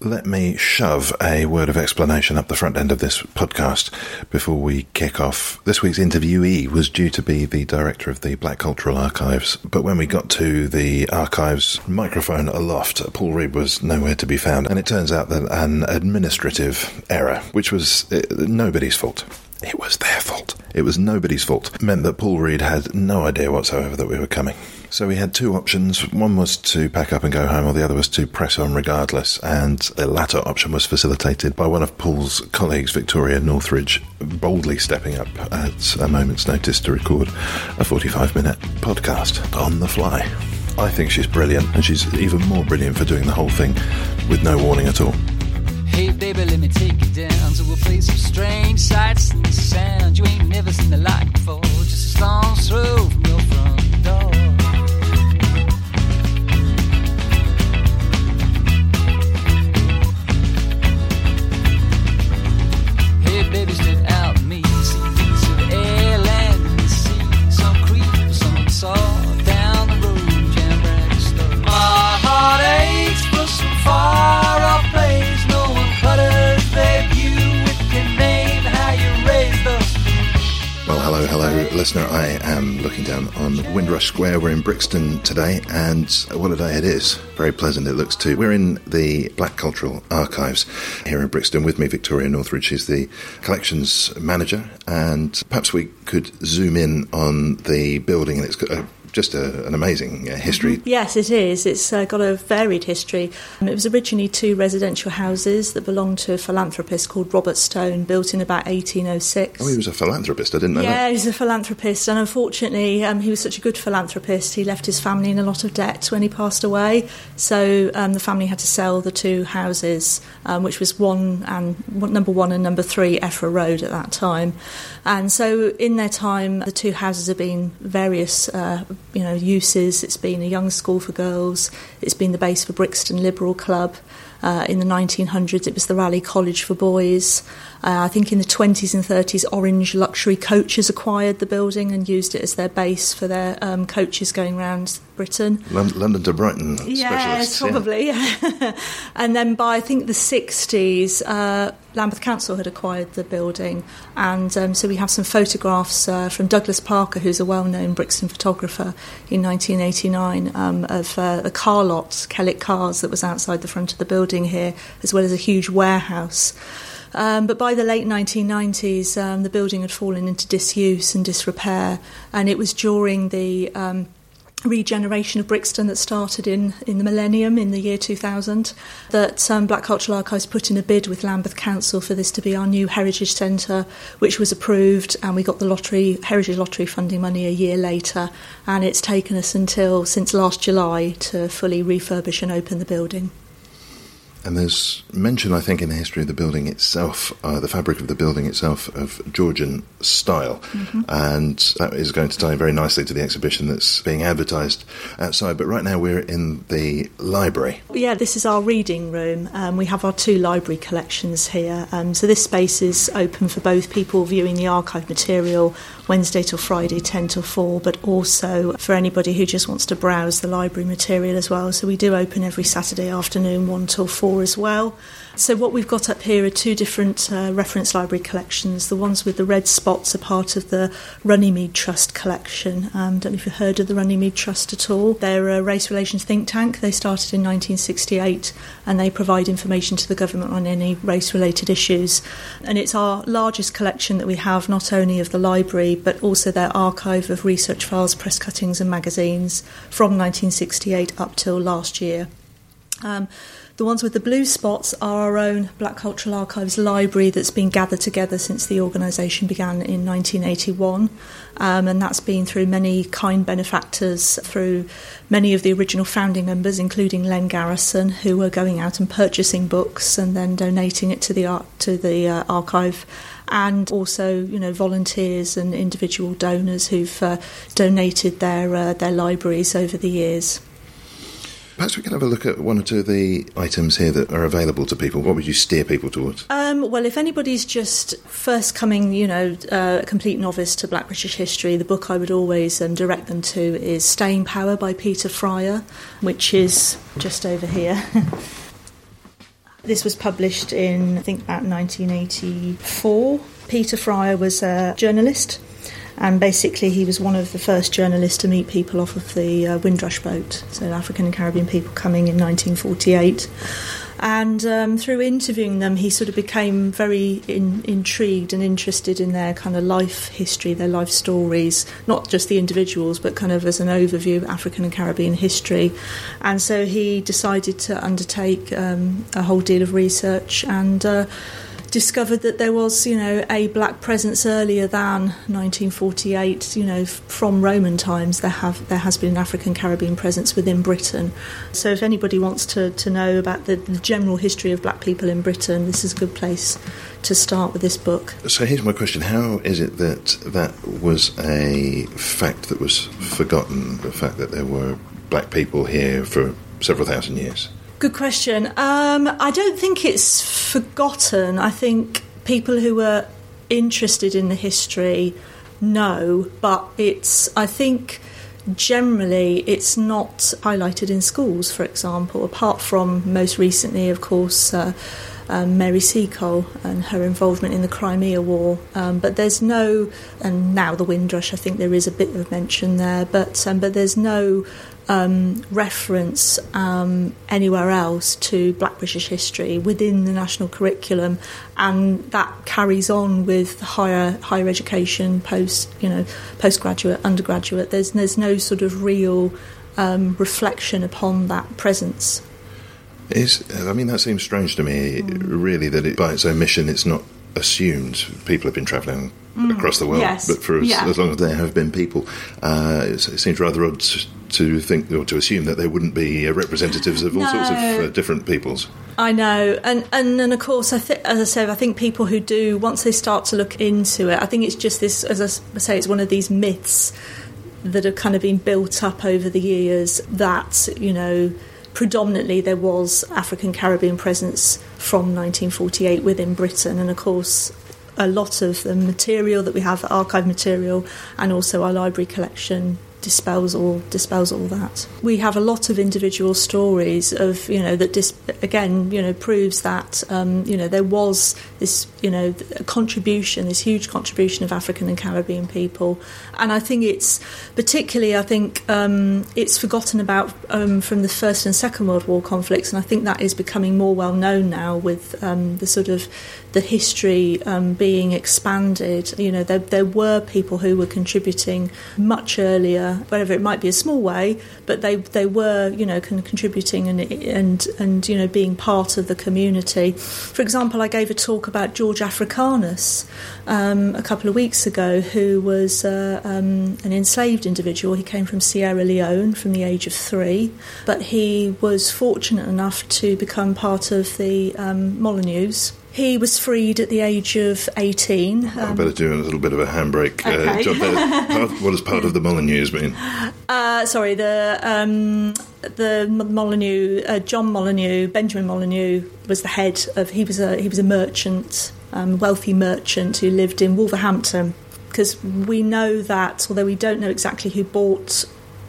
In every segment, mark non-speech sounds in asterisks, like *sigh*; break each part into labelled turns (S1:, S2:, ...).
S1: Let me shove a word of explanation up the front end of this podcast before we kick off. This week's interviewee was due to be the director of the Black Cultural Archives, but when we got to the archives microphone aloft, Paul Reid was nowhere to be found, and it turns out that an administrative error, which was uh, nobody's fault, it was their fault. It was nobody's fault. meant that Paul Reid had no idea whatsoever that we were coming. So we had two options. One was to pack up and go home, or the other was to press on regardless. And the latter option was facilitated by one of Paul's colleagues, Victoria Northridge, boldly stepping up at a moment's notice to record a 45 minute podcast on the fly. I think she's brilliant, and she's even more brilliant for doing the whole thing with no warning at all.
S2: Hey baby, let me take you down to a place of strange sights and sounds. You ain't never seen the like before. Just a stone's throw
S1: on Windrush Square. We're in Brixton today, and what a day it is. Very pleasant it looks too. We're in the Black Cultural Archives here in Brixton. With me, Victoria Northridge. She's the collections manager, and perhaps we could zoom in on the building, and it's got a, just a, an amazing uh, history.
S3: Yes, it is. It's uh, got a varied history. Um, It was originally two residential houses that belonged to a philanthropist called Robert Stone, built in about 1806.
S1: Oh, he was a philanthropist. I didn't know
S3: Yeah,
S1: that.
S3: he's a philanthropist, and unfortunately, um, he was such a good philanthropist. He left his family in a lot of debt when he passed away. So um, the family had to sell the two houses, um, which was one and number one and number three Effra Road at that time. And so, in their time, the two houses have been various, uh, you know, uses. It's been a young school for girls. It's been the base for Brixton Liberal Club. Uh, in the 1900s, it was the Raleigh College for Boys. Uh, I think in the 20s and 30s, Orange Luxury Coaches acquired the building and used it as their base for their um, coaches going around Britain.
S1: Lon- London to Brighton yeah.
S3: probably. Yeah. *laughs* and then by I think the 60s, uh, Lambeth Council had acquired the building, and um, so we have some photographs uh, from Douglas Parker, who's a well-known Brixton photographer, in 1989 um, of uh, a car lot, Kellick Cars, that was outside the front of the building here, as well as a huge warehouse. Um, but by the late 1990s, um, the building had fallen into disuse and disrepair, and it was during the um, regeneration of Brixton that started in, in the millennium in the year 2000 that um, Black Cultural Archives put in a bid with Lambeth Council for this to be our new heritage centre which was approved and we got the lottery heritage lottery funding money a year later and it's taken us until since last July to fully refurbish and open the building
S1: And there's mention, I think, in the history of the building itself, uh, the fabric of the building itself, of Georgian style. And that is going to tie very nicely to the exhibition that's being advertised outside. But right now we're in the library.
S3: Yeah, this is our reading room. Um, we have our two library collections here. Um, so this space is open for both people viewing the archive material Wednesday till Friday, 10 till 4, but also for anybody who just wants to browse the library material as well. So we do open every Saturday afternoon, 1 till 4. Before as well. So, what we've got up here are two different uh, reference library collections. The ones with the red spots are part of the Runnymede Trust collection. Um, don't know if you've heard of the Runnymede Trust at all. They're a race relations think tank. They started in 1968 and they provide information to the government on any race related issues. And it's our largest collection that we have, not only of the library, but also their archive of research files, press cuttings, and magazines from 1968 up till last year. Um, the ones with the blue spots are our own Black Cultural Archives library that's been gathered together since the organisation began in 1981. Um, and that's been through many kind benefactors, through many of the original founding members, including Len Garrison, who were going out and purchasing books and then donating it to the, to the uh, archive and also you know volunteers and individual donors who've uh, donated their uh, their libraries over the years.
S1: Perhaps we can have a look at one or two of the items here that are available to people. What would you steer people towards?
S3: Um, well, if anybody's just first coming, you know, uh, a complete novice to Black British history, the book I would always um, direct them to is Staying Power by Peter Fryer, which is just over here. *laughs* this was published in, I think, about 1984. Peter Fryer was a journalist and basically he was one of the first journalists to meet people off of the uh, Windrush boat, so African and Caribbean people coming in 1948. And um, through interviewing them, he sort of became very in, intrigued and interested in their kind of life history, their life stories, not just the individuals, but kind of as an overview of African and Caribbean history. And so he decided to undertake um, a whole deal of research and. Uh, discovered that there was, you know, a black presence earlier than 1948. You know, from Roman times, there have there has been an African Caribbean presence within Britain. So, if anybody wants to, to know about the, the general history of black people in Britain, this is a good place to start with this book.
S1: So, here's my question: How is it that that was a fact that was forgotten? The fact that there were black people here for several thousand years.
S3: Good question. Um, I don't think it's forgotten. I think people who are interested in the history know, but it's, I think generally it's not highlighted in schools, for example, apart from most recently, of course. Uh, um, Mary Seacole and her involvement in the Crimea War. Um, but there's no, and now the Windrush, I think there is a bit of mention there, but um, but there's no um, reference um, anywhere else to Black British history within the national curriculum, and that carries on with higher higher education, post you know postgraduate, undergraduate. There's there's no sort of real um, reflection upon that presence.
S1: Is I mean that seems strange to me, mm. really, that it, by its omission, it's not assumed people have been travelling mm. across the world,
S3: yes.
S1: but for as,
S3: yeah.
S1: as, long as there have been people, uh, it, it, seems rather odd to think or to assume that there wouldn't be uh, representatives of all
S3: no.
S1: sorts of uh, different peoples.
S3: I know, and and then of course, I th- as I said, I think people who do once they start to look into it, I think it's just this, as I say, it's one of these myths that have kind of been built up over the years that you know predominantly there was African Caribbean presence from 1948 within Britain, and of course a lot of the material that we have, archive material, and also our library collection dispels all dispels all that. We have a lot of individual stories of you know that dis- again you know proves that um, you know there was this you know contribution, this huge contribution of African and Caribbean people, and I think it's particularly I think um, it's forgotten about um, from the First and Second World War conflicts, and I think that is becoming more well known now with um, the sort of the history um, being expanded. You know there there were people who were contributing much earlier whatever it might be a small way, but they they were you know con- contributing and and and you know being part of the community. For example, I gave a talk about George Africanus um, a couple of weeks ago, who was uh, um, an enslaved individual. He came from Sierra Leone from the age of three, but he was fortunate enough to become part of the um, Molineuxs he was freed at the age of 18. Um,
S1: I better do a little bit of a handbrake uh, job there. *laughs* Part, what does part of the Molineux mean?
S3: Uh, sorry, the um, the Molineux, uh, John Molineux, Benjamin Molineux was the head of. He was a he was a merchant, um, wealthy merchant who lived in Wolverhampton. Because we know that, although we don't know exactly who bought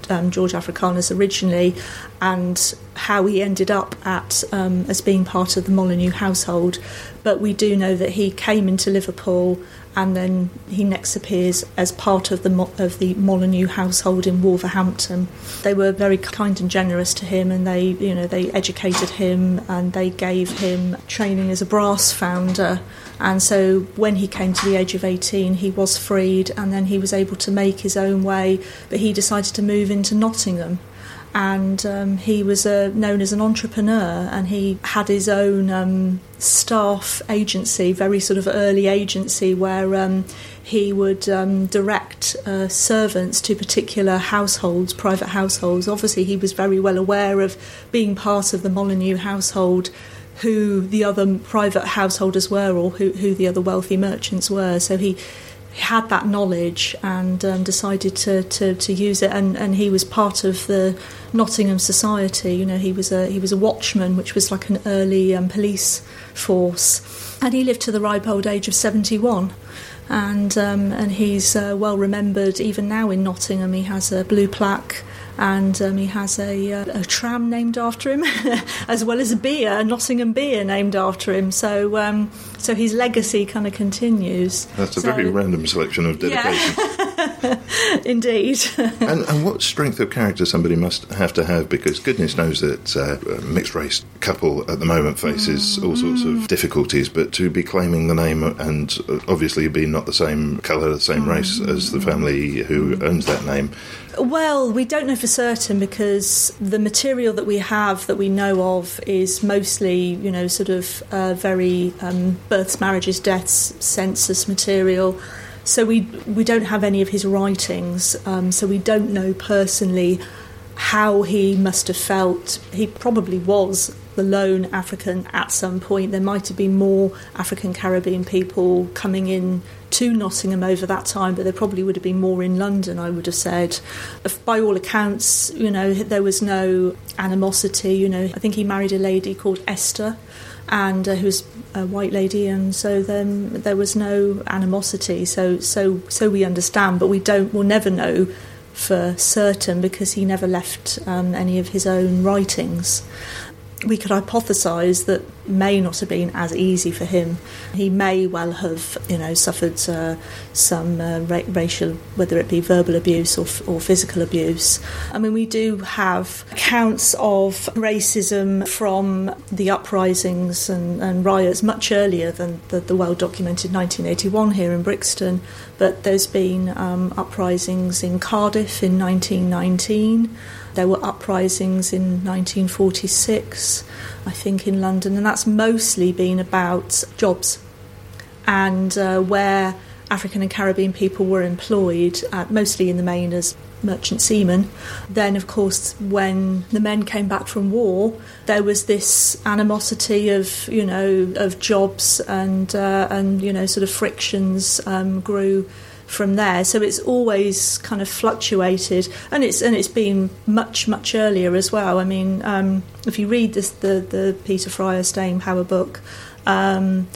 S3: um, George Africanus originally, and how he ended up at um, as being part of the Molineux household, but we do know that he came into Liverpool and then he next appears as part of the of the Molineux household in Wolverhampton. They were very kind and generous to him, and they you know they educated him and they gave him training as a brass founder. And so when he came to the age of 18, he was freed and then he was able to make his own way. But he decided to move into Nottingham and um, he was uh, known as an entrepreneur and he had his own um, staff agency very sort of early agency where um, he would um, direct uh, servants to particular households private households. Obviously he was very well aware of being part of the Molineux household who the other private householders were or who, who the other wealthy merchants were. So he had that knowledge and um, decided to, to, to use it. And, and he was part of the Nottingham Society. You know he was a he was a watchman which was like an early um, police force. And he lived to the ripe old age of 71 and um, and he's uh, well remembered even now in Nottingham. He has a blue plaque and um, he has a, uh, a tram named after him, *laughs* as well as a beer, a Nottingham beer named after him. So, um, so his legacy kind of continues.
S1: That's a
S3: So-
S1: very random selection of dedication.
S3: Yeah. *laughs* Indeed. *laughs*
S1: and, and what strength of character somebody must have to have because goodness knows that uh, a mixed race couple at the moment faces all sorts of difficulties but to be claiming the name and uh, obviously be not the same colour the same race as the family who owns that name
S3: Well, we don't know for certain because the material that we have that we know of is mostly, you know, sort of uh, very um, births, marriages, deaths, census material. So we we don't have any of his writings. Um, so we don't know personally how he must have felt. He probably was the lone African at some point. There might have been more African Caribbean people coming in to Nottingham over that time, but there probably would have been more in London, I would have said. If- By all accounts, you know, there was no animosity. You know, I think he married a lady called Esther, and uh, who was a white lady, and so then there was no animosity. So, so, so we understand, but we don't. We'll never know for certain because he never left um, any of his own writings. We could hypothesise that may not have been as easy for him. He may well have, you know, suffered uh, some uh, ra- racial, whether it be verbal abuse or, f- or physical abuse. I mean, we do have accounts of racism from the uprisings and, and riots much earlier than the, the well documented 1981 here in Brixton. But there's been um, uprisings in Cardiff in 1919. There were uprisings in 1946, I think, in London, and that's mostly been about jobs and uh, where African and Caribbean people were employed, uh, mostly in the main as merchant seamen. Then, of course, when the men came back from war, there was this animosity of you know of jobs and uh, and you know sort of frictions um, grew from there. So it's always kind of fluctuated, and it's and it's been much much earlier as well. I mean, um, if you read this the the Peter Fryer Staying Power book. Um,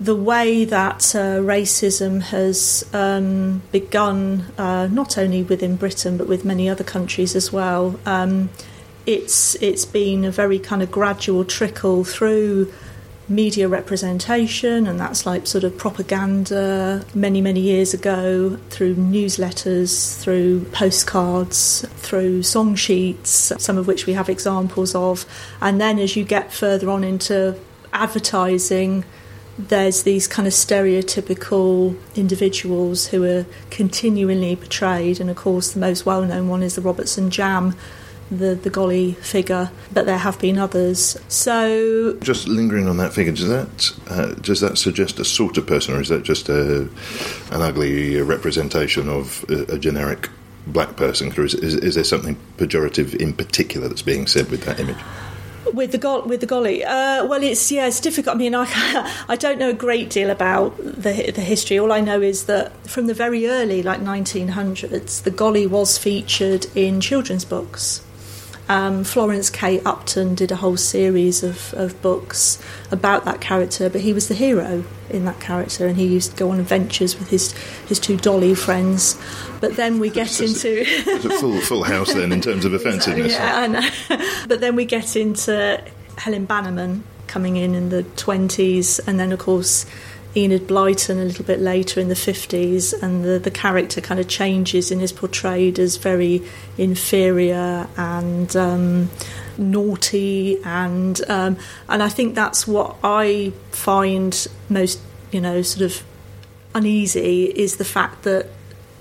S3: the way that uh, racism has um, begun, uh, not only within Britain but with many other countries as well, um, it's it's been a very kind of gradual trickle through media representation, and that's like sort of propaganda many many years ago through newsletters, through postcards, through song sheets, some of which we have examples of, and then as you get further on into advertising there's these kind of stereotypical individuals who are continually portrayed, and of course, the most well known one is the Robertson Jam, the, the golly figure, but there have been others. So,
S1: just lingering on that figure does that uh, does that suggest a sort of person or is that just a, an ugly representation of a, a generic black person or is, is, is there something pejorative in particular that's being said with that image
S3: with the go- with the golly, uh, well, it's yeah, it's difficult. I mean, I *laughs* I don't know a great deal about the the history. All I know is that from the very early, like 1900s, the golly was featured in children's books, Um, Florence K. Upton did a whole series of, of books about that character, but he was the hero in that character, and he used to go on adventures with his his two dolly friends. But then we get into
S1: It's a full full house then in terms of *laughs* offensiveness.
S3: yeah, I know. but then we get into Helen Bannerman coming in in the 20s, and then, of course, Enid Blyton a little bit later in the 50s, and the, the character kind of changes and is portrayed as very inferior and um, naughty, and um, and I think that's what I find most, you know, sort of uneasy is the fact that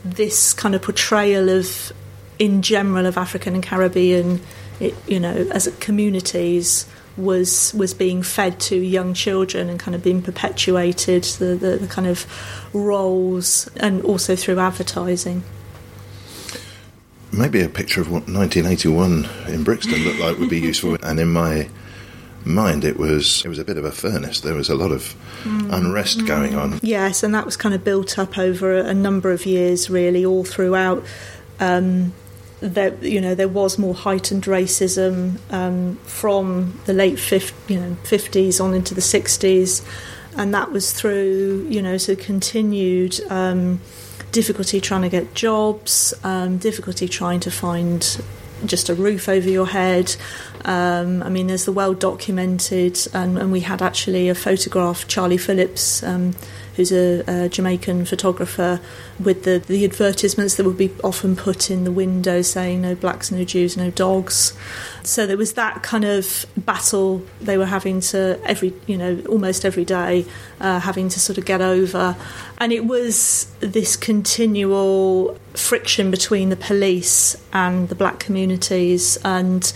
S3: this kind of portrayal of, in general, of African and Caribbean, it, you know, as communities was was being fed to young children and kind of being perpetuated the, the, the kind of roles and also through advertising.
S1: Maybe a picture of what 1981 in Brixton looked like would be useful. *laughs* And in my mind, it was it was a bit of a furnace. There was a lot of unrest going on.
S3: Yes, and that was kind of built up over a number of years, really, all throughout. Um, there, you know, there was more heightened racism um, from the late 50, you know, 50s on into the 60s, and that was through, you know, so continued um, difficulty trying to get jobs, um, difficulty trying to find just a roof over your head. Um, I mean, there's the well documented, and, and we had actually a photograph, Charlie Phillips, um, who's a, a Jamaican photographer, with the, the advertisements that would be often put in the window saying no blacks, no Jews, no dogs. So there was that kind of battle they were having to every, you know, almost every day, uh, having to sort of get over. And it was this continual friction between the police and the black communities and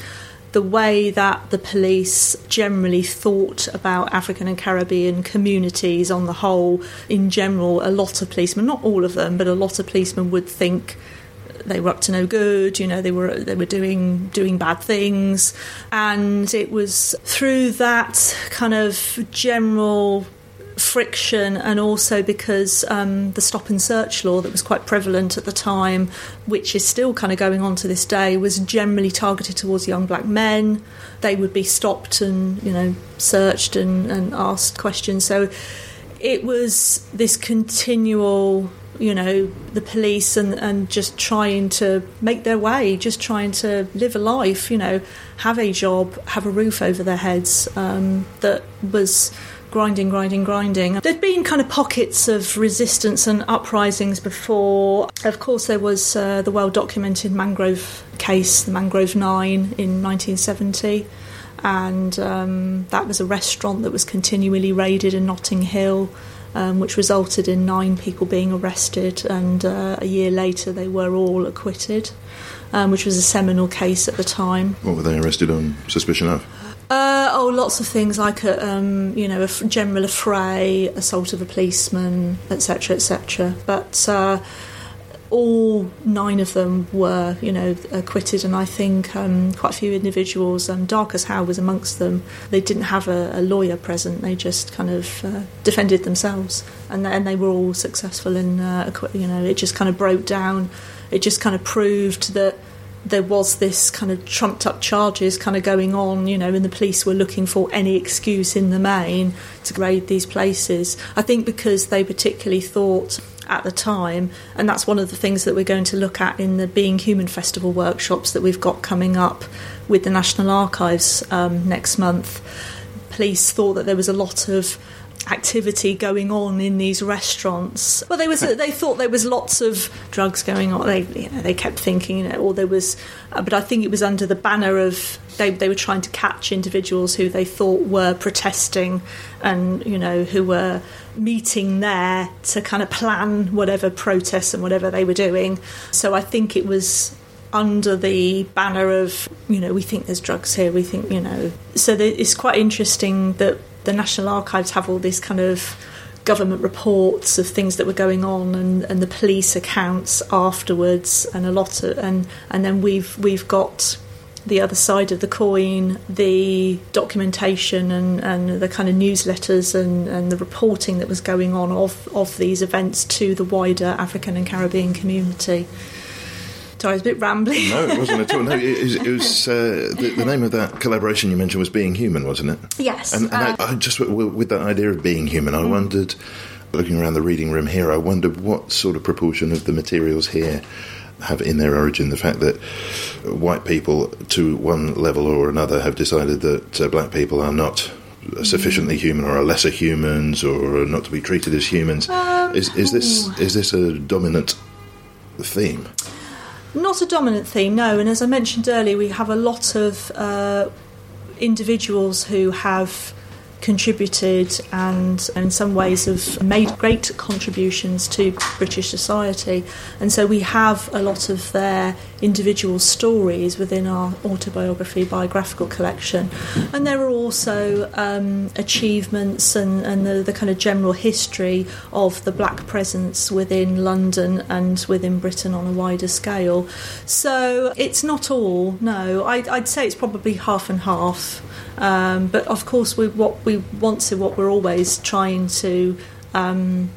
S3: the way that the police generally thought about African and Caribbean communities on the whole, in general, a lot of policemen, not all of them, but a lot of policemen would think they were up to no good. You know, they were they were doing doing bad things, and it was through that kind of general friction and also because um, the stop and search law that was quite prevalent at the time, which is still kind of going on to this day, was generally targeted towards young black men. They would be stopped and, you know, searched and, and asked questions. So it was this continual you know the police and and just trying to make their way just trying to live a life you know have a job have a roof over their heads um, that was grinding grinding grinding there'd been kind of pockets of resistance and uprisings before of course there was uh, the well documented mangrove case the mangrove 9 in 1970 and um, that was a restaurant that was continually raided in Notting Hill um, which resulted in nine people being arrested, and uh, a year later they were all acquitted, um, which was a seminal case at the time.
S1: What were they arrested on suspicion of?
S3: Uh, oh, lots of things like a, um, you know a general affray, assault of a policeman, etc., etc. But uh, all nine of them were, you know, acquitted, and I think um, quite a few individuals, um, Darcus Howe was amongst them. They didn't have a, a lawyer present; they just kind of uh, defended themselves, and and they were all successful in, uh, acqui- you know, it just kind of broke down. It just kind of proved that there was this kind of trumped up charges kind of going on, you know, and the police were looking for any excuse in the main to raid these places. I think because they particularly thought at the time, and that's one of the things that we're going to look at in the Being Human Festival workshops that we've got coming up with the National Archives um, next month. Police thought that there was a lot of activity going on in these restaurants. Well, there was they thought there was lots of drugs going on. They you know, they kept thinking, you know, or there was, uh, but I think it was under the banner of they they were trying to catch individuals who they thought were protesting, and you know who were meeting there to kind of plan whatever protests and whatever they were doing. So I think it was under the banner of you know we think there's drugs here we think you know so it's quite interesting that the national archives have all these kind of government reports of things that were going on and, and the police accounts afterwards and a lot of and and then we've we've got the other side of the coin, the documentation and, and the kind of newsletters and, and the reporting that was going on of, of these events to the wider African and Caribbean community. Sorry, it's a bit rambling.
S1: No, it wasn't at all. No, it was, it was *laughs* uh, the, the name of that collaboration you mentioned was Being Human, wasn't it?
S3: Yes.
S1: And, and
S3: uh,
S1: I, I just with, with that idea of being human, I wondered, looking around the reading room here, I wondered what sort of proportion of the materials here have in their origin the fact that white people, to one level or another, have decided that uh, black people are not sufficiently human or are lesser humans or not to be treated as humans. is, is this is this a dominant theme?
S3: Not a dominant theme, no. And as I mentioned earlier, we have a lot of uh, individuals who have contributed and in some ways have made great contributions to British society. And so we have a lot of their individual stories within our autobiography biographical collection. And there are also um, achievements and, and the, the kind of general history of the black presence within London and within Britain on a wider scale. So it's not all, no. I, I'd say it's probably half and half. Um, but of course, we, what we want to, what we're always trying to. Um,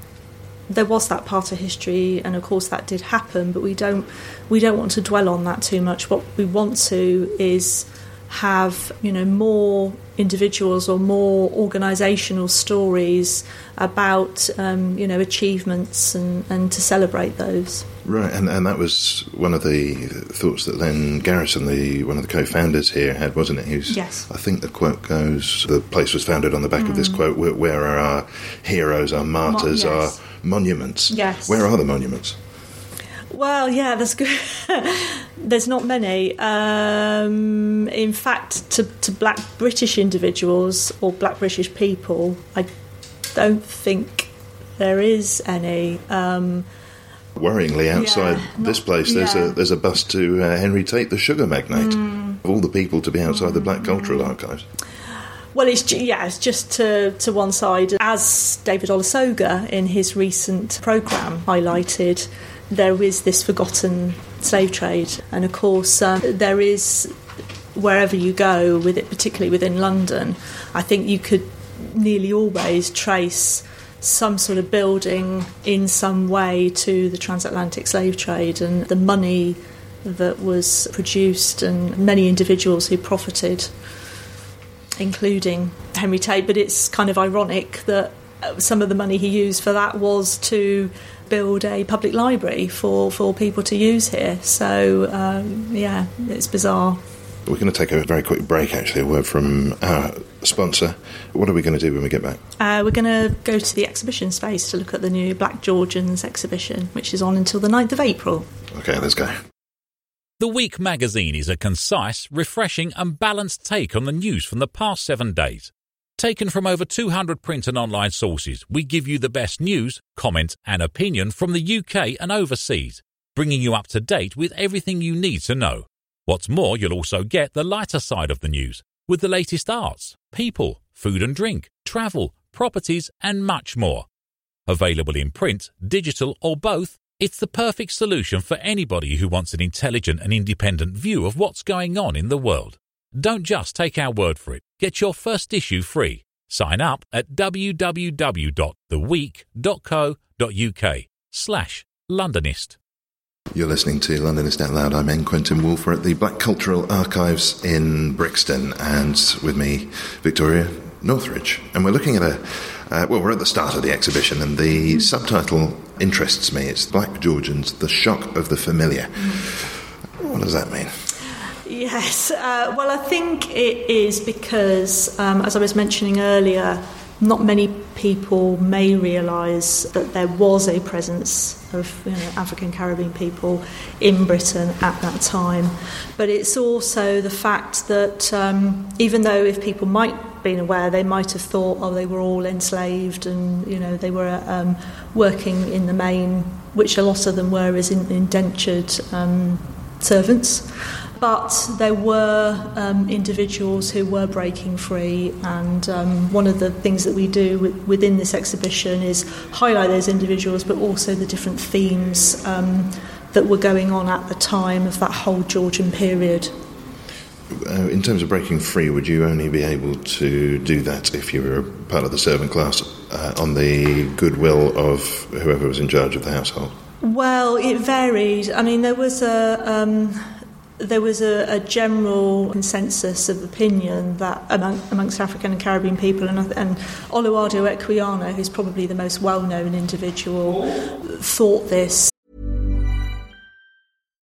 S3: there was that part of history, and of course that did happen. But we don't, we don't want to dwell on that too much. What we want to is have you know more individuals or more organisational stories about um, you know achievements and, and to celebrate those.
S1: Right, and, and that was one of the thoughts that Len Garrison, the one of the co-founders here, had, wasn't it? He was,
S3: Yes.
S1: I think the quote goes: "The place was founded on the back of this quote. Where, where are our heroes, our martyrs,
S3: Mm. yes.
S1: our monuments?
S3: Yes.
S1: Where are the monuments?
S3: Well, yeah, that's good. *laughs* There's not many. Um, in fact, to, to black British individuals or black British people, I don't think there is any. Um,
S1: Worryingly, outside
S3: Yeah,
S1: this
S3: not-
S1: place, there's
S3: yeah. Mm.
S1: a there's a bust to uh, Henry Tate, the sugar magnate. Of all the people to be outside the Black Cultural Archives.
S3: well, it's yeah, it's just to to one side. As David Olusoga in his recent programme highlighted, there is this forgotten slave trade, and of course um, there is wherever you go with it, particularly within London. I think you could nearly always trace some sort of building in some way to the transatlantic slave trade and the money that was produced and many individuals who profited including Henry Tate, but it's kind of ironic that uh, some of the money he used for that was to build a public library for, for people to use here. So, um, yeah, it's bizarre.
S1: We're going to take a very quick break, actually, a word from our sponsor. What are we going to do when we get back?
S3: Uh, we're going to go to the exhibition space to look at the new Black Georgians exhibition, which is on until the 9th of April.
S1: Okay, let's go.
S4: The Week magazine is a concise, refreshing, and balanced take on the news from the past seven days. Taken from over 200 print and online sources, we give you the best news, comment, and opinion from the UK and overseas, bringing you up to date with everything you need to know. What's more, you'll also get the lighter side of the news, with the latest arts, people, food and drink, travel, properties, and much more. Available in print, digital, or both, it's the perfect solution for anybody who wants an intelligent and independent view of what's going on in the world. Don't just take our word for it. Get your first issue free. Sign up at www.theweek.co.uk slash Londonist.
S1: You're listening to Londonist Out Loud. I'm N. Quentin Woolf at the Black Cultural Archives in Brixton, and with me, Victoria Northridge. And we're looking at a, uh, well, we're at the start of the exhibition, and the subtitle interests me. It's Black Georgians, The Shock of the Familiar. What does that mean?
S3: Yes, uh, well, I think it is because, um, as I was mentioning earlier, not many people may realise that there was a presence of you know, African Caribbean people in Britain at that time. But it's also the fact that um, even though if people might have been aware, they might have thought, oh, they were all enslaved and you know they were um, working in the main, which a lot of them were as indentured um, servants. But there were um, individuals who were breaking free, and um, one of the things that we do wi- within this exhibition is highlight those individuals, but also the different themes um, that were going on at the time of that whole Georgian period.
S1: Uh, in terms of breaking free, would you only be able to do that if you were part of the servant class uh, on the goodwill of whoever was in charge of the household?
S3: Well, it varied. I mean, there was a um, there was a, a general consensus of opinion that among, amongst African and Caribbean people, and, and Olaudah Equiano, who's probably the most well-known individual, thought this.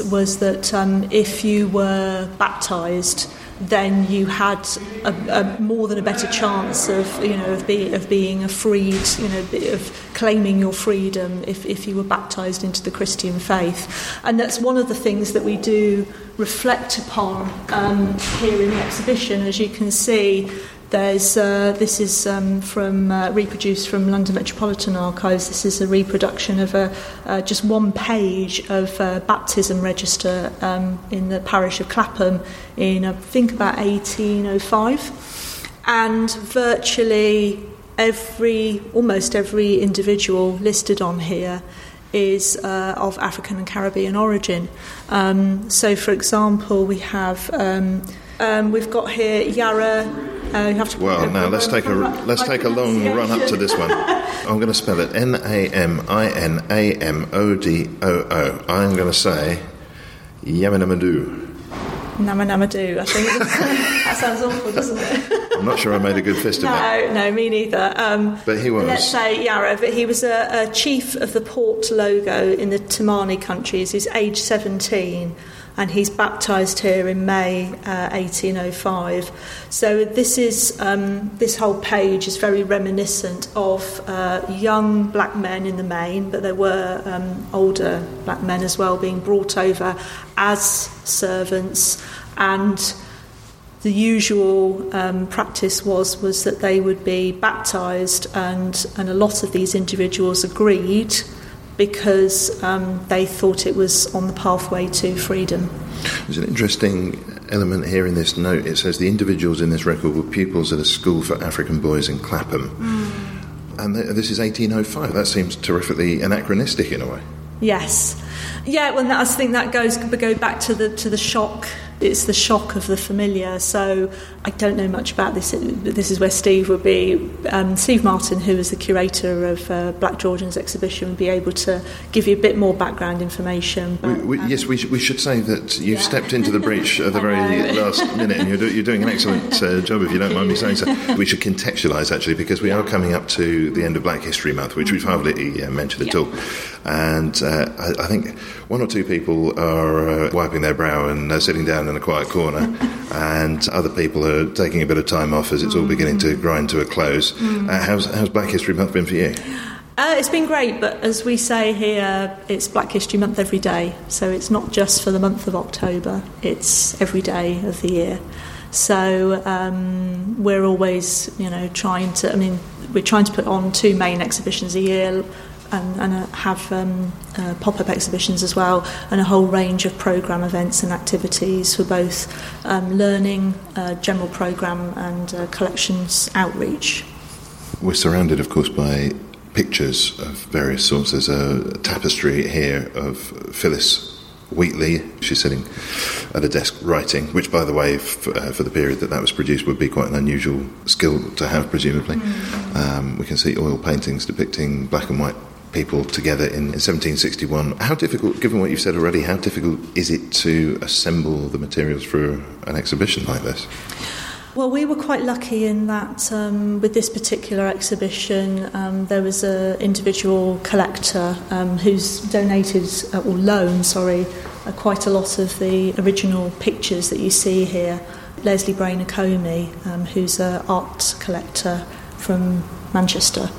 S3: Was that um, if you were baptised, then you had a, a more than a better chance of you know of, be, of being a freed you know of claiming your freedom if, if you were baptized into the Christian faith. And that's one of the things that we do reflect upon um, here in the exhibition. As you can see there's uh, this is um, from uh, reproduced from London Metropolitan Archives. This is a reproduction of a uh, just one page of a baptism register um, in the parish of Clapham in I think about 1805, and virtually every almost every individual listed on here is uh, of African and Caribbean origin. Um, so, for example, we have um, um, we've got here Yara. Uh, you have to
S1: Well, now let's take a let's take a long run up to this one. I'm going to spell it N A M I N A M O D O O. I'm going to say Yamanamadu.
S3: Namanamadu, I think. *laughs* that sounds awful, doesn't it? *laughs*
S1: I'm not sure I made a good fist of it.
S3: No, no, me neither. Um,
S1: But he was.
S3: Let's say Yarra, but he was a, a chief of the Port Logo in the Tamani countries. He's age 17 and he's baptised here in May uh, 1805. So this is um, this whole page is very reminiscent of uh, young black men in the main, but there were um, older black men as well being brought over as servants and the usual um, practice was was that they would be baptised, and and a lot of these individuals agreed because um, they thought it was on the pathway to freedom.
S1: There's an interesting element here in this note. It says the individuals in this record were pupils at a school for African boys in Clapham. And th- this is 1805. That seems terrifically anachronistic in a way.
S3: Yes, yeah. Well, I think that goes go back to the to the shock. It's the shock of the familiar. So I don't know much about this. This is where Steve would be. Um, Steve Martin, who is the curator of uh, Black Georgians exhibition, would be able to give you a bit more background information. But,
S1: We, we, yes, we, sh- we should say that you've stepped into the breach at the *laughs* very last minute, and you're, do- you're doing an excellent uh, job, if you don't mind me saying so. We should contextualise actually, because we are coming up to the end of Black History Month, which we've hardly uh, mentioned at all. And uh, I, I think one or two people are uh, wiping their brow and uh, sitting down in a quiet corner, *laughs* and other people are taking a bit of time off as it's all beginning to grind to a close. Uh, how's, how's Black History Month been for you?
S3: Uh, it's been great, but as we say here, it's Black History Month every day. So it's not just for the month of October, it's every day of the year. So um, we're always, you know, trying to, I mean, we're trying to put on two main exhibitions a year and, and uh, have um, uh, pop-up exhibitions as well and a whole range of programme events and activities for both um, learning, uh, general programme and uh, collections outreach.
S1: We're surrounded, of course, by pictures of various sorts. There's a tapestry here of Phillis Wheatley. She's sitting at a desk writing, which, by the way, f- uh, for the period that that was produced, would be quite an unusual skill to have, presumably. Um, we can see oil paintings depicting black and white people together in 1761. How difficult, given what you've said already, how difficult is it to assemble the materials for an exhibition like this?
S3: Well, we were quite lucky in that um, with this particular exhibition, um, there was an individual collector um, who's donated uh, or loaned, sorry, uh, quite a lot of the original pictures that you see here. Leslie Brainer Comey, um, who's an art collector from Manchester.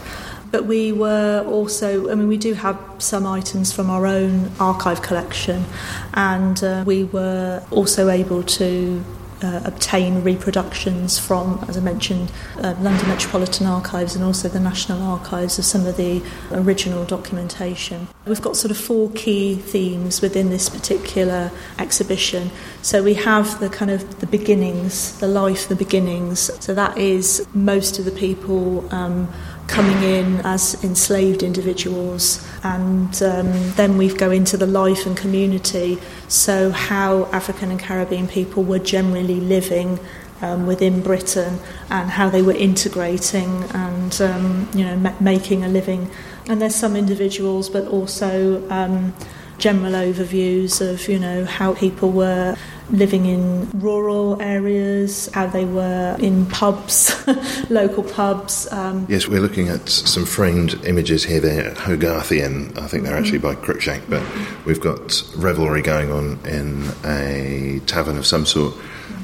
S3: But we were also, I mean, we do have some items from our own archive collection, and uh, we were also able to uh, obtain reproductions from, as I mentioned, uh, London Metropolitan Archives and also the National Archives of some of the original documentation. We've got sort of four key themes within this particular exhibition. So we have the kind of the beginnings, the life, the beginnings. So that is most of the people. Um, coming in as enslaved individuals, and um, then we go into the life and community. So, how African and Caribbean people were generally living um, within Britain, and how they were integrating and um, you know ma- making a living. And there's some individuals, but also um, general overviews of you know how people were living in rural areas, how they were in pubs, *laughs* local pubs. Um,
S1: Yes, we're looking at some framed images here. They're Hogarthian. I think they're actually by Cruikshank, but we've got revelry going on in a tavern of some sort.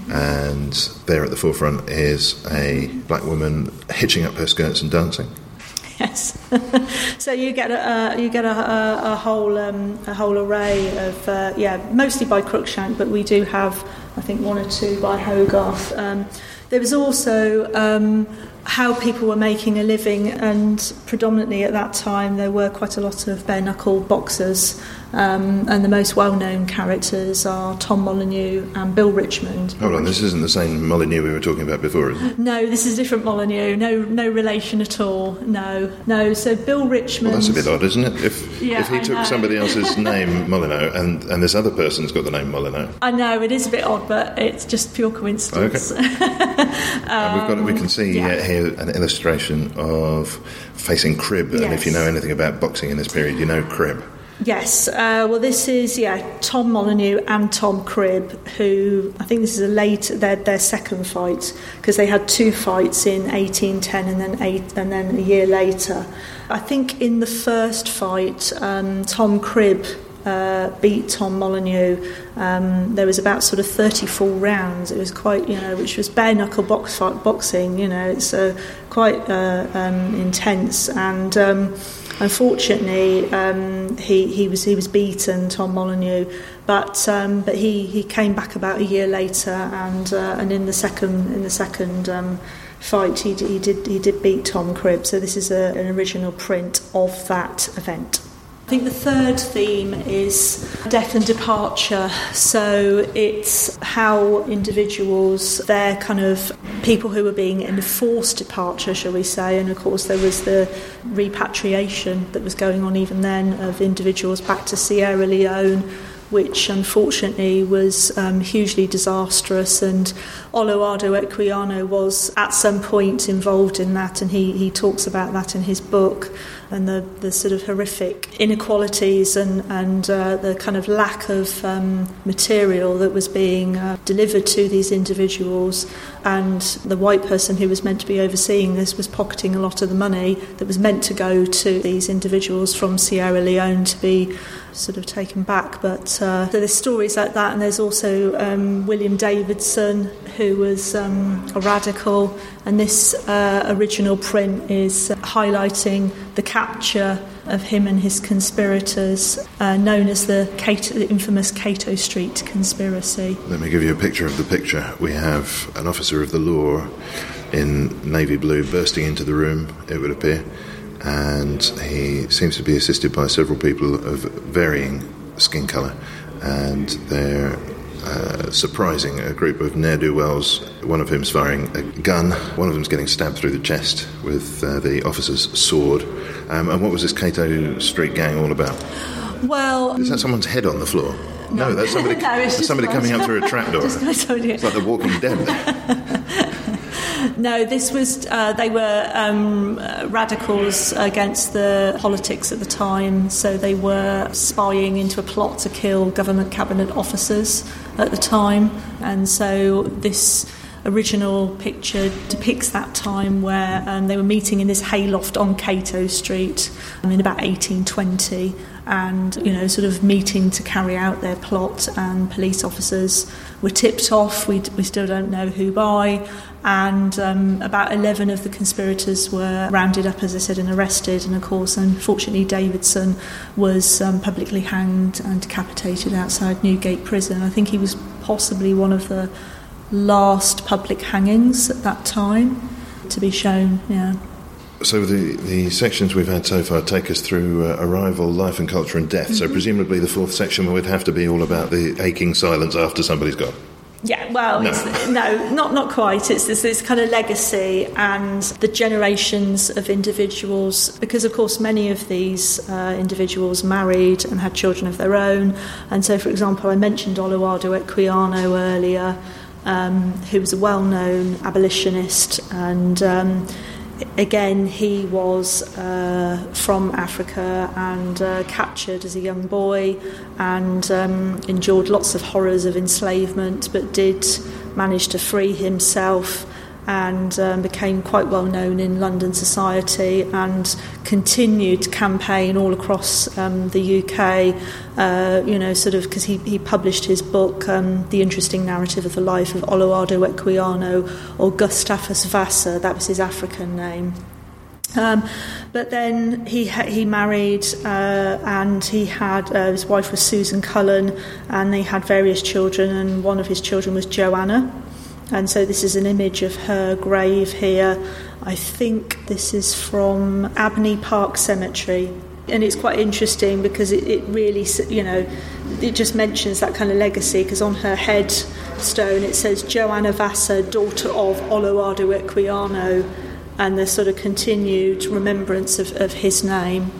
S1: And there at the forefront is a black woman hitching up her skirts and dancing.
S3: Yes. *laughs* so you get a uh, you get a, a, a whole um, a whole array of uh, yeah mostly by Cruikshank, but we do have I think one or two by Hogarth. Um, there was also um, how people were making a living, and predominantly at that time there were quite a lot of bare knuckle boxers. Um, and the most well known characters are Tom Molyneux and Bill Richmond.
S1: Hold on, this isn't the same Molyneux we were talking about before, is it?
S3: No, this is a different Molyneux. No, no relation at all. No, no. So Bill Richmond.
S1: Well, that's a bit odd, isn't it? If,
S3: Yeah,
S1: if he
S3: I
S1: took
S3: know.
S1: somebody else's *laughs* name, Molyneux, and, and this other person's got the name Molyneux,
S3: I know it is a bit odd, but it's just pure coincidence. *laughs*
S1: and we've got, we can see
S3: yeah.
S1: uh, here an illustration of facing Cribb. And if you know anything about boxing in this period, you know Cribb.
S3: Yes, uh, well, this is yeah Tom Molyneux and Tom Cribb, who I think this is a late their their second fight because they had two fights in 1810 and then eight and then a year later. I think in the first fight, um, Tom Cribb. Uh, beat Tom Molyneux. Um, there was about sort of 34 rounds. It was quite, you know, which was bare knuckle box fight, boxing. You know, it's uh, quite uh, um, intense. And um, unfortunately, um, he, he was he was beaten, Tom Molyneux, but um, but he, he came back about a year later, and uh, and in the second in the second. Um, Fight, he, he did he did beat Tom Cribb, so this is a, an original print of that event. I think the third theme is death and departure. So it's how individuals, their kind of people who were being in forced departure, shall we say, and of course there was the repatriation that was going on even then of individuals back to Sierra Leone which unfortunately was um, hugely disastrous. And Olaudah Equiano was at some point involved in that, and he, he talks about that in his book and the, the sort of horrific inequalities and, and uh, the kind of lack of um, material that was being uh, delivered to these individuals. And the white person who was meant to be overseeing this was pocketing a lot of the money that was meant to go to these individuals from Sierra Leone to be sort of taken back. But uh, there's stories like that, and there's also um, William Davidson, who was um, a radical, and this uh, original print is highlighting the capture of him and his conspirators, uh, known as the, Cato, the infamous Cato Street conspiracy.
S1: Let me give you a picture of the picture. We have an officer of the law in navy blue bursting into the room, it would appear, and he seems to be assisted by several people of varying skin colour, and they're uh, surprising a group of ne'er do wells, one of whom's firing a gun, one of them's getting stabbed through the chest with uh, the officer's sword. Um, and what was this Cato Street gang all about?
S3: Well,
S1: Is that someone's head on the floor? No, that's somebody,
S3: No,
S1: that's somebody *laughs* coming up *laughs* through a trapdoor.
S3: Just like somebody-
S1: It's like the Walking Dead. *laughs*
S3: No, this was, uh, they were um, radicals against the politics at the time, so they were spying into a plot to kill government cabinet officers at the time. And so this original picture depicts that time where um, they were meeting in this hayloft on Cato Street um, in about 1820 and you know sort of meeting to carry out their plot and police officers were tipped off we, we still don't know who by and um, about 11 of the conspirators were rounded up as I said and arrested and of course unfortunately Davidson was um, publicly hanged and decapitated outside Newgate prison. I think he was possibly one of the last public hangings at that time to be shown yeah
S1: So the, the sections we've had so far take us through uh, arrival, life and culture and death. So presumably the fourth section would have to be all about the aching silence after somebody's gone.
S3: Yeah, well,
S1: No.
S3: no, it's, no not not quite. It's this, this kind of legacy and the generations of individuals, because of course many of these uh, individuals married and had children of their own. And so, for example, I mentioned Olaudah Equiano earlier, um, who was a well-known abolitionist and. Um, Again, he was uh, from Africa and uh, captured as a young boy and um, endured lots of horrors of enslavement, but did manage to free himself and um, became quite well known in London society and continued to campaign all across um, the UK, uh, you know, sort of because he, he published his book, um, The Interesting Narrative of the Life of Olaudah Equiano or Gustavus Vassa, that was his African name. Um, but then he he married uh, and he had uh, his wife was Susan Cullen and they had various children and one of his children was Joanna and so this is an image of her grave here I think this is from Abney Park Cemetery and it's quite interesting because it, it really you know it just mentions that kind of legacy because on her headstone it says Joanna Vassa daughter of Olaudah Equiano and the sort of continued remembrance of, of his name.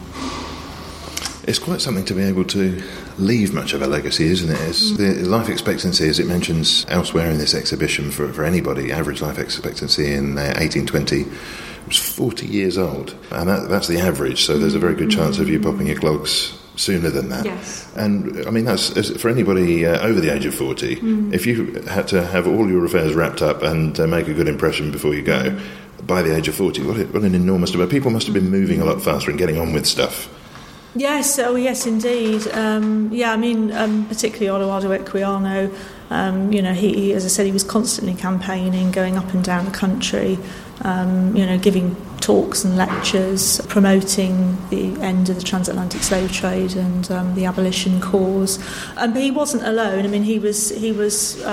S1: It's quite something to be able to leave much of a legacy, isn't it? It's the life expectancy, as it mentions elsewhere in this exhibition, for, for anybody, average life expectancy in uh, 1820 was 40 years old. And that, that's the average, so there's a very good chance of you popping your clogs sooner than that.
S3: Yes.
S1: And I mean, that's for anybody uh, over the age of 40, if you had to have all your affairs wrapped up and uh, make a good impression before you go, by the age of 40, what, what an enormous demand. People must have been moving a lot faster and getting on with stuff.
S3: Yes, oh yes, indeed. Um, yeah, I mean, um, particularly Olaudah Equiano, um, you know, he, he, as I said, he was constantly campaigning, going up and down the country, um, you know, giving talks and lectures, promoting the end of the transatlantic slave trade and um, the abolition cause. Um, but he wasn't alone. I mean, he was he was.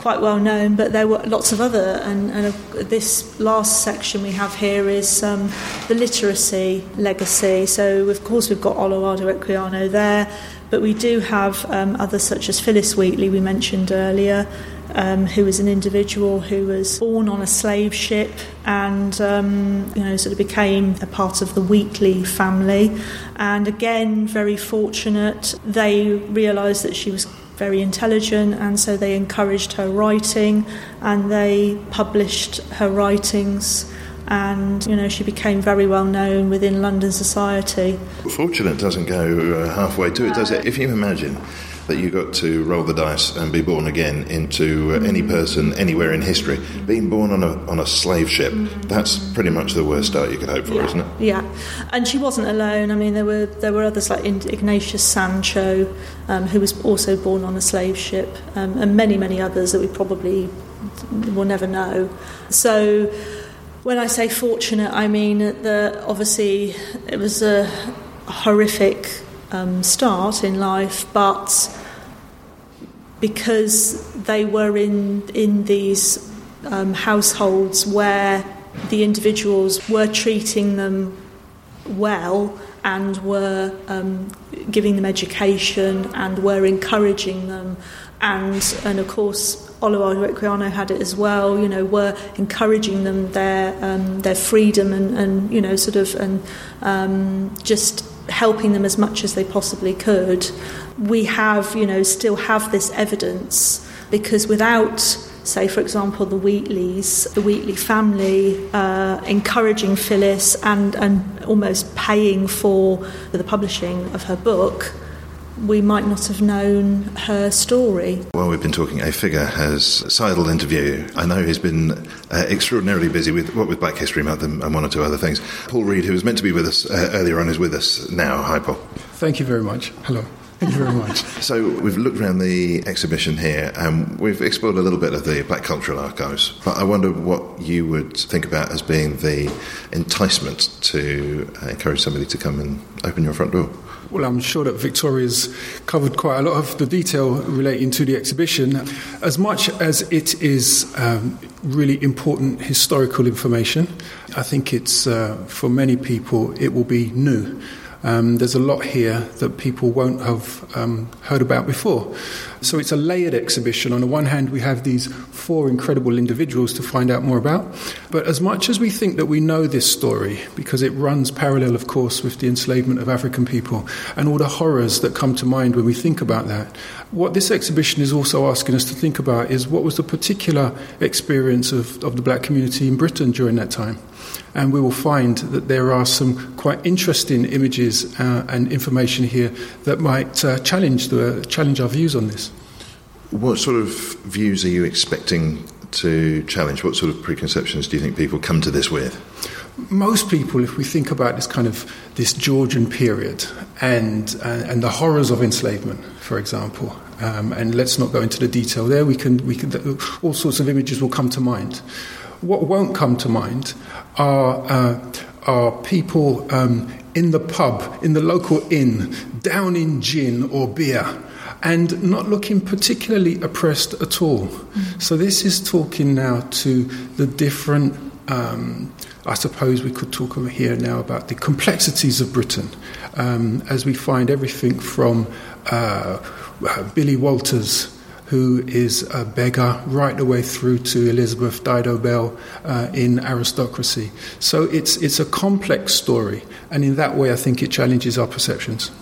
S3: Quite well known, but there were lots of other. And, and this last section we have here is um, the literacy legacy. So, of course, we've got Olaudah Equiano there, but we do have um, others such as Phillis Wheatley, we mentioned earlier. Um, who was an individual who was born on a slave ship and um, you know sort of became a part of the Wheatley family, and again very fortunate. They realised that she was very intelligent, and so they encouraged her writing and they published her writings. And you know, she became very well known within London society.
S1: Fortunate doesn't go uh, halfway to it, does it? If you imagine that you got to roll the dice and be born again into uh, any person anywhere in history, being born on a on a slave ship, that's pretty much the worst start you could hope for, isn't it?
S3: Yeah, and she wasn't alone. I mean, there were there were others like Ignatius Sancho, um, who was also born on a slave ship, um, and many many others that we probably will never know. So, when I say fortunate, I mean that obviously it was a horrific um, start in life, but because they were in in these um, households where the individuals were treating them well and were um, giving them education and were encouraging them, and and of course Olaudah Equiano had it as well. You know, were encouraging them their um, their freedom and, and you know sort of and um, just helping them as much as they possibly could. We have you know still have this evidence because without say, for example, the Wheatleys, the Wheatley family, uh, encouraging Phillis and, and almost paying for the publishing of her book, we might not have known her story.
S1: While we've been talking, a figure has sidled interview. I know he's been uh, extraordinarily busy with what with Black History Month and, and, one or two other things. Paul Reid, who was meant to be with us uh, earlier on, is with us now. Hi, Paul.
S5: Thank you very much. Hello. Thank you very much.
S1: so we've looked around the exhibition here and we've explored a little bit of the Black Cultural Archives, but I wonder what you would think about as being the enticement to uh, encourage somebody to come and open your front door.
S5: Well, I'm sure that Victoria's covered quite a lot of the detail relating to the exhibition. As much as it is um, really important historical information, I think it's, uh, for many people, it will be new. Um, there's a lot here that people won't have um, heard about before. So it's a layered exhibition. On the one hand, we have these four incredible individuals to find out more about. But as much as we think that we know this story, because it runs parallel, of course, with the enslavement of African people and all the horrors that come to mind when we think about that, what this exhibition is also asking us to think about is what was the particular experience of, of the black community in Britain during that time and we will find that there are some quite interesting images uh, and information here that might uh, challenge the challenge our views on this.
S1: What sort of views are you expecting to challenge? What sort of preconceptions do you think people come to this with?
S5: Most people, if we think about this kind of this Georgian period and uh, and the horrors of enslavement, for example, um, and let's not go into the detail there. We can we can all sorts of images will come to mind. What won't come to mind are, uh, are people um, in the pub, in the local inn, down in gin or beer, and not looking particularly oppressed at all. Mm. So, this is talking now to the different. Um, I suppose we could talk over here now about the complexities of Britain um, as we find everything from uh, uh, Billy Waters who is a beggar, right the way through to Elizabeth Dido Belle uh, in aristocracy. So it's, it's a complex story, and in that way, I think it challenges our perceptions.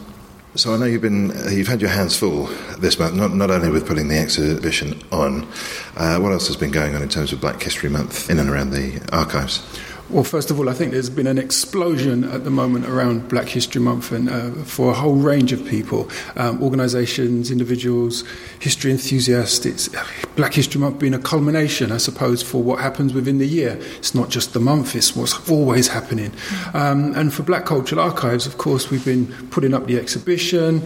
S1: So I know you've been uh, you've had your hands full this month, not, not only with putting the exhibition on. Uh, what else has been going on in terms of Black History Month in and around the archives?
S5: Well, first of all, I think there's been an explosion at the moment around Black History Month and uh, for a whole range of people, um, organisations, individuals, history enthusiasts. It's Black History Month being a culmination, I suppose, for what happens within the year. It's not just the month; it's what's always happening. Um, and for Black Cultural Archives, of course, we've been putting up the exhibition.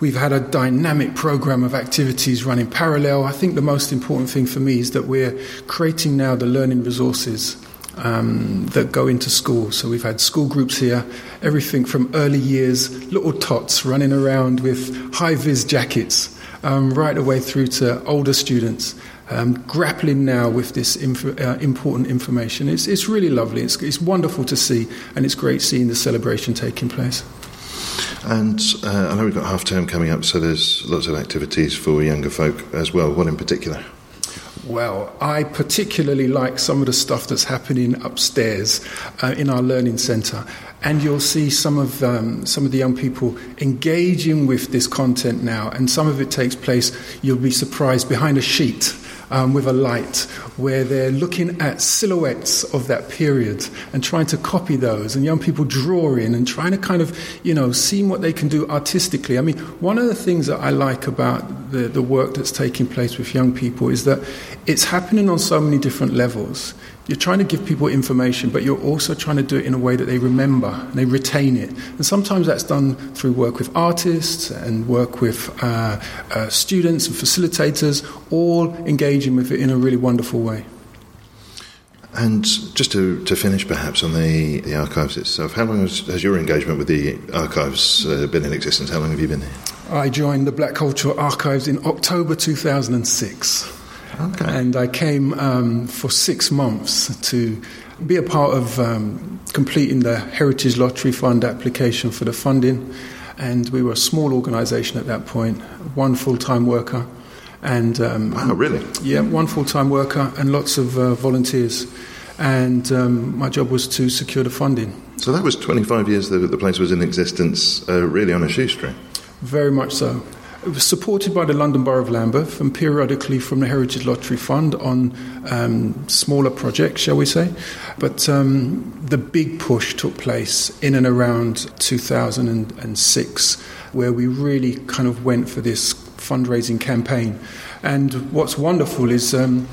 S5: We've had a dynamic program of activities running parallel. I think the most important thing for me is that we're creating now the learning resources um, that go into school. So we've had school groups here, everything from early years, little tots running around with high vis jackets, um, right away through to older students. Um, grappling now with this inf- uh, important information. It's, it's really lovely. It's, it's wonderful to see, and it's great seeing the celebration taking place.
S1: And uh, I know we've got half term coming up, so there's lots of activities for younger folk as well. What in particular?
S5: Well, I particularly like some of the stuff that's happening upstairs uh, in our learning centre, and you'll see some of um, some of the young people engaging with this content now, and some of it takes place. You'll be surprised behind a sheet um, with a light, where they're looking at silhouettes of that period and trying to copy those, and young people drawing and trying to kind of, you know, seeing what they can do artistically. I mean, one of the things that I like about the, the work that's taking place with young people is that it's happening on so many different levels. You're trying to give people information, but you're also trying to do it in a way that they remember and they retain it. And sometimes that's done through work with artists and work with uh, uh, students and facilitators, all engaging with it in a really wonderful way.
S1: And just to, to finish, perhaps, on the, the archives itself, how long has, has your engagement with the archives uh, been in existence? How long have you been here?
S5: I joined the Black Cultural Archives in October 2006. Okay. And I came um, for six months to be a part of um, completing the Heritage Lottery Fund application for the funding. And we were a small organisation at that point, one full time worker. And um,
S1: oh, really?
S5: Yeah, one full-time worker and lots of uh, volunteers. And um, my job was to secure the funding.
S1: So that was 25 years that the place was in existence, uh, really on a shoestring.
S5: Very much so. It was supported by the London Borough of Lambeth and periodically from the Heritage Lottery Fund on um, smaller projects, shall we say. But um, the big push took place in and around 2006, where we really kind of went for this fundraising campaign. And what's wonderful is um,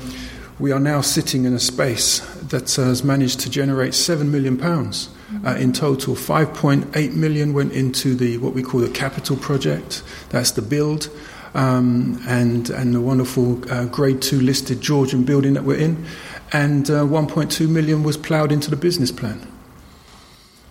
S5: we are now sitting in a space that has managed to generate £7 million. Uh, in total, 5.8 million went into the what we call the capital project. That's the build, um, and and the wonderful uh, Grade Two listed Georgian building that we're in, and uh, 1.2 million was ploughed into the business plan.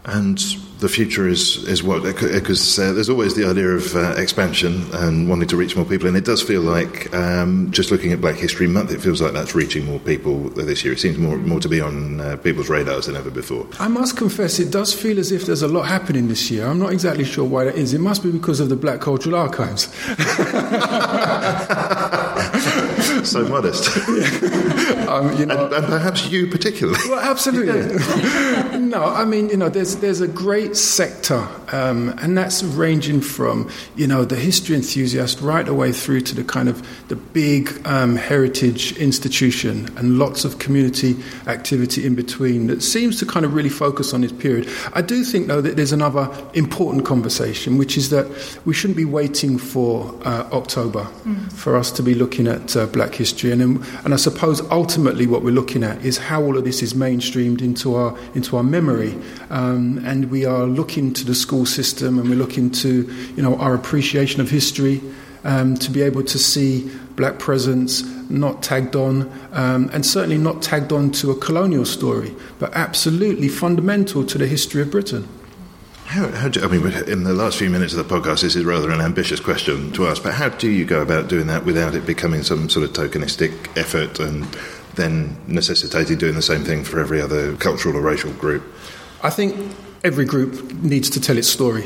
S1: And the future is, is what? Because uh, there's always the idea of uh, expansion and wanting to reach more people, and it does feel like um, just looking at Black History Month, it feels like that's reaching more people this year. It seems more more to be on uh, people's radars than ever before.
S5: I must confess, it does feel as if there's a lot happening this year. I'm not exactly sure why that is. It must be because of the Black Cultural Archives. *laughs* *laughs* *laughs*
S1: so modest. *laughs* um, you know, and, and, perhaps you particularly.
S5: Well, absolutely. *laughs* no, I mean, you know, there's there's a great sector, um, and that's ranging from you know the history enthusiast right away through to the kind of the big um, heritage institution, and lots of community activity in between that seems to kind of really focus on this period. I do think though that there's another important conversation, which is that we shouldn't be waiting for uh, October mm. for us to be looking at uh, Black history, and and I suppose ultimately what we're looking at is how all of this is mainstreamed into our into our memory, um, and we are looking to the school system, and we're looking to you know our appreciation of history. Um, to be able to see black presence not tagged on, um, and certainly not tagged on to a colonial story, but absolutely fundamental to the history of Britain.
S1: How, how do, I mean, in the last few minutes of the podcast, this is rather an ambitious question to ask, but how do you go about doing that without it becoming some sort of tokenistic effort and then necessitating doing the same thing for every other cultural or racial group?
S5: I think every group needs to tell its story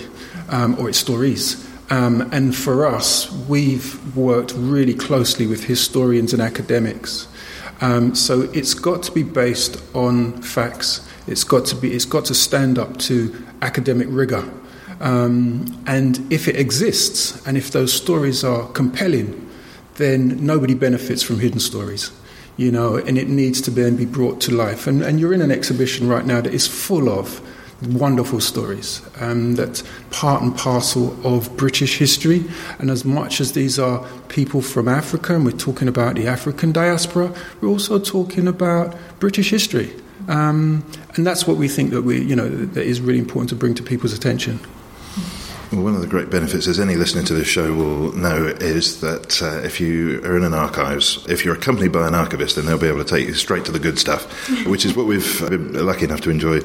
S5: um, or its stories. Um, and for us, we've worked really closely with historians and academics. Um, so it's got to be based on facts. It's got to be. It's got to stand up to academic rigor. Um, and if it exists, and if those stories are compelling, then nobody benefits from hidden stories. You know, and it needs to then be brought to life. And, and you're in an exhibition right now that is full of wonderful stories um, that's part and parcel of British history. And as much as these are people from Africa, and we're talking about the African diaspora, we're also talking about British history. Um, and that's what we think that we, you know, that is really important to bring to people's attention.
S1: Well, one of the great benefits, as any listener to this show will know, is that uh, if you are in an archives, if you're accompanied by an archivist, then they'll be able to take you straight to the good stuff, *laughs* which is what we've been lucky enough to enjoy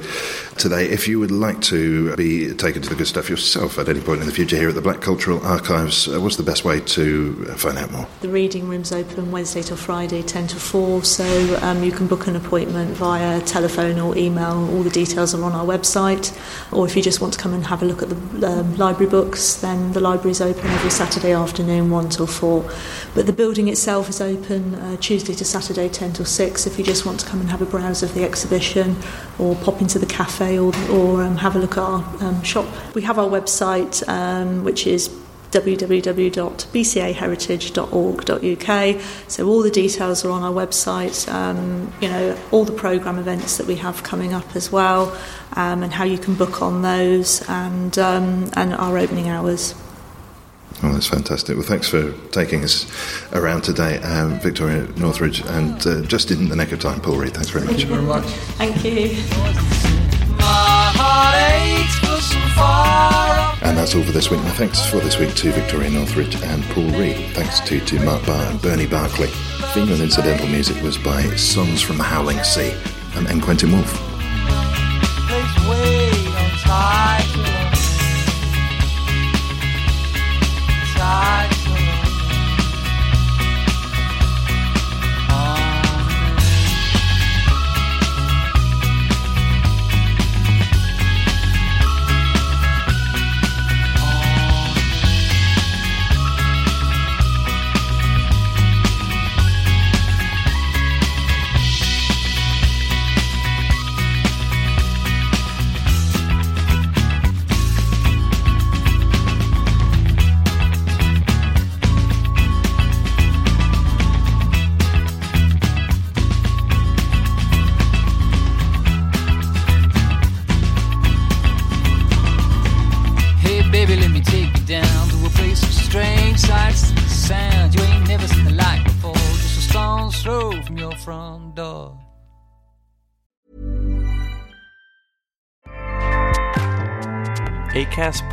S1: today. If you would like to be taken to the good stuff yourself at any point in the future here at the Black Cultural Archives, uh, what's the best way to find out more?
S3: The reading room's open Wednesday till Friday, 10 to 4, so um, you can book an appointment via telephone or email. All the details are on our website, or if you just want to come and have a look at the um, library library books, then the library is open every Saturday afternoon, 1 till 4. But the building itself is open uh, Tuesday to Saturday, 10 till 6, if you just want to come and have a browse of the exhibition or pop into the cafe or, or um, have a look at our um, shop. We have our website, um, which is www.bcaheritage.org.uk. So all the details are on our website. Um, you know all the program events that we have coming up as well, um, and how you can book on those, and um, and our opening hours.
S1: Oh, that's fantastic. Well, thanks for taking us around today, um, Victoria Northridge, and uh, just in the neck of time, Paul Reid. Thanks very much.
S5: Thank you very much.
S3: Thank you.
S1: And that's all for this week. My thanks for this week to Victoria Northridge and Paul Reid. Thanks to, to Mark Barr and Bernie Barclay. Theme and incidental music was by Songs from the Howling Sea and, Quentin
S6: Woolf.